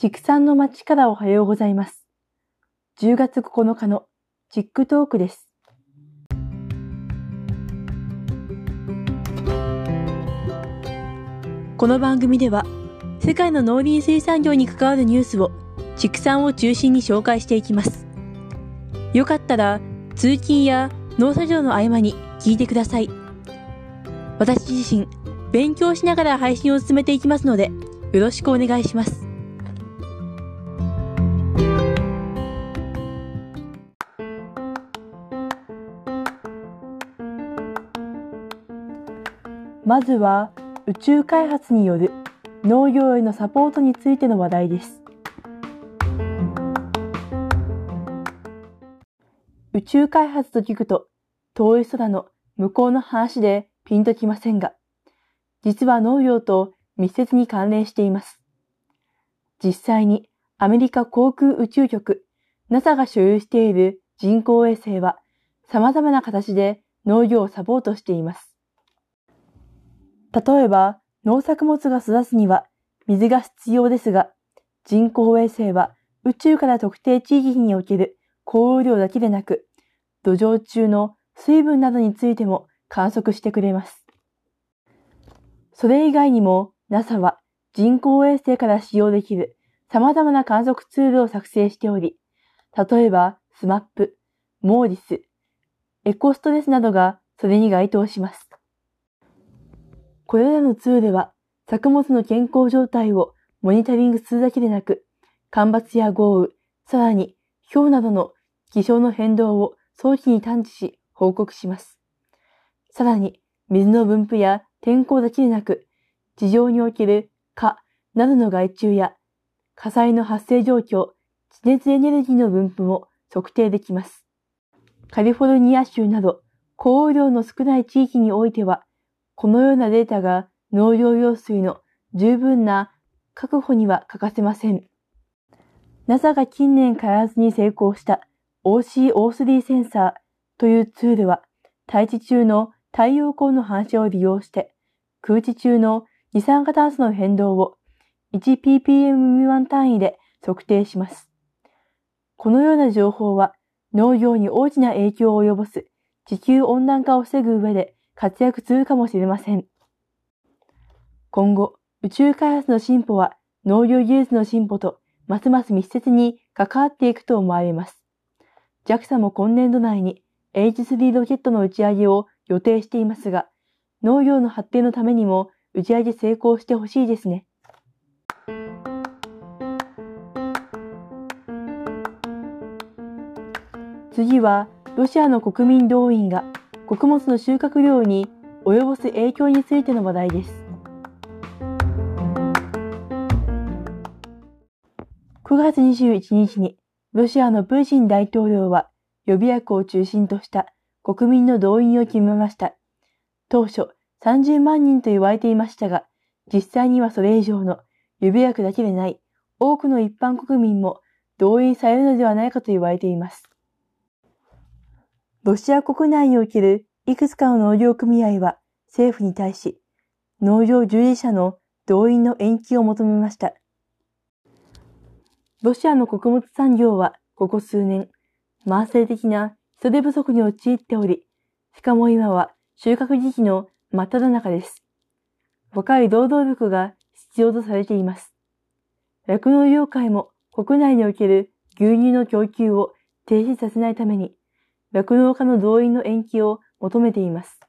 畜産の街からおはようございます。10月9日のチックトークです。この番組では、世界の農林水産業に関わるニュースを畜産を中心に紹介していきます。よかったら、通勤や農作業の合間に聞いてください。私自身、勉強しながら配信を進めていきますので、よろしくお願いします。まずは宇宙開発による農業へのサポートについての話題です。宇宙開発と聞くと遠い空の向こうの話でピンときませんが、実は農業と密接に関連しています。実際にアメリカ航空宇宙局 NASA が所有している人工衛星は様々な形で農業をサポートしています。例えば、農作物が育つには水が必要ですが、人工衛星は宇宙から特定地域における降雨量だけでなく、土壌中の水分などについても観測してくれます。それ以外にも NASA は人工衛星から使用できる様々な観測ツールを作成しており、例えば SMAP、モーディス、エコストレスなどがそれに該当します。これらのツールは作物の健康状態をモニタリングするだけでなく、干ばつや豪雨、さらに氷などの気象の変動を早期に探知し報告します。さらに水の分布や天候だけでなく、地上における蚊などの害虫や火災の発生状況、地熱エネルギーの分布も測定できます。カリフォルニア州など降雨量の少ない地域においては、このようなデータが農業用水の十分な確保には欠かせません。NASA が近年開発に成功した OCO3 センサーというツールは大地中の太陽光の反射を利用して空気中の二酸化炭素の変動を 1ppm 未満単位で測定します。このような情報は農業に大きな影響を及ぼす地球温暖化を防ぐ上で活躍するかもしれません。今後、宇宙開発の進歩は農業技術の進歩とますます密接に関わっていくと思われます。JAXA も今年度内に H3 ロケットの打ち上げを予定していますが、農業の発展のためにも打ち上げ成功してほしいですね。次は、ロシアの国民動員が穀物の収穫量に及ぼす影響についての話題です。9月21日にロシアのプーチン大統領は予備役を中心とした国民の動員を決めました。当初30万人と言われていましたが、実際にはそれ以上の予備役だけでない多くの一般国民も動員されるのではないかと言われています。ロシア国内におけるいくつかの農業組合は政府に対し、農業従事者の動員の延期を求めました。ロシアの穀物産業はここ数年、慢性的な人手不足に陥っており、しかも今は収穫時期の真っ只中です。若い労働力が必要とされています。酪農業界も国内における牛乳の供給を停止させないために酪農家の動員の延期を求めています。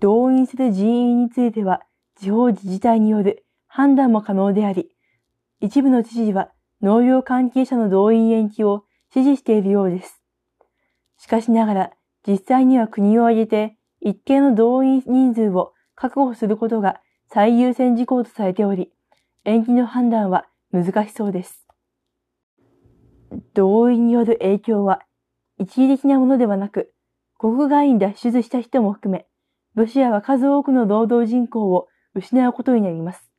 動員する人員については、地方自治体による判断も可能であり、一部の知事は農業関係者の動員延期を支持しているようです。しかしながら、実際には国を挙げて一定の動員人数を確保することが最優先事項とされており、延期の判断は難しそうです。動員による影響は一時的なものではなく、国外に脱出した人も含め、ロシアは数多くの労働人口を失うことになります。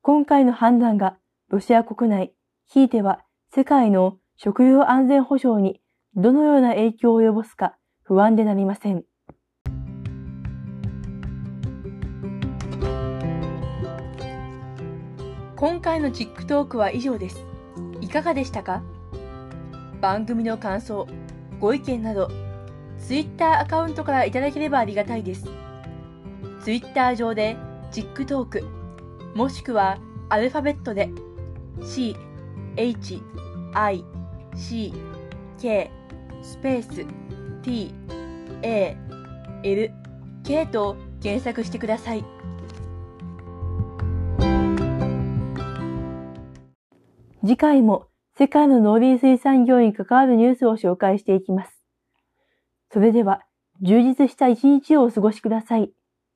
今回の判断がロシア国内、ひいては世界の食料安全保障にどのような影響を及ぼすか不安でなりません。今回のチックトークは以上です。いかがでしたか？番組の感想、ご意見など、Twitter アカウントからいただければありがたいです。Twitter 上で、チックトーク、もしくはアルファベットで、C、H、I、C、K、スペース、T、A、L、K と検索してください。次回も世界の農林水産業に関わるニュースを紹介していきます。それでは、充実した一日をお過ごしください。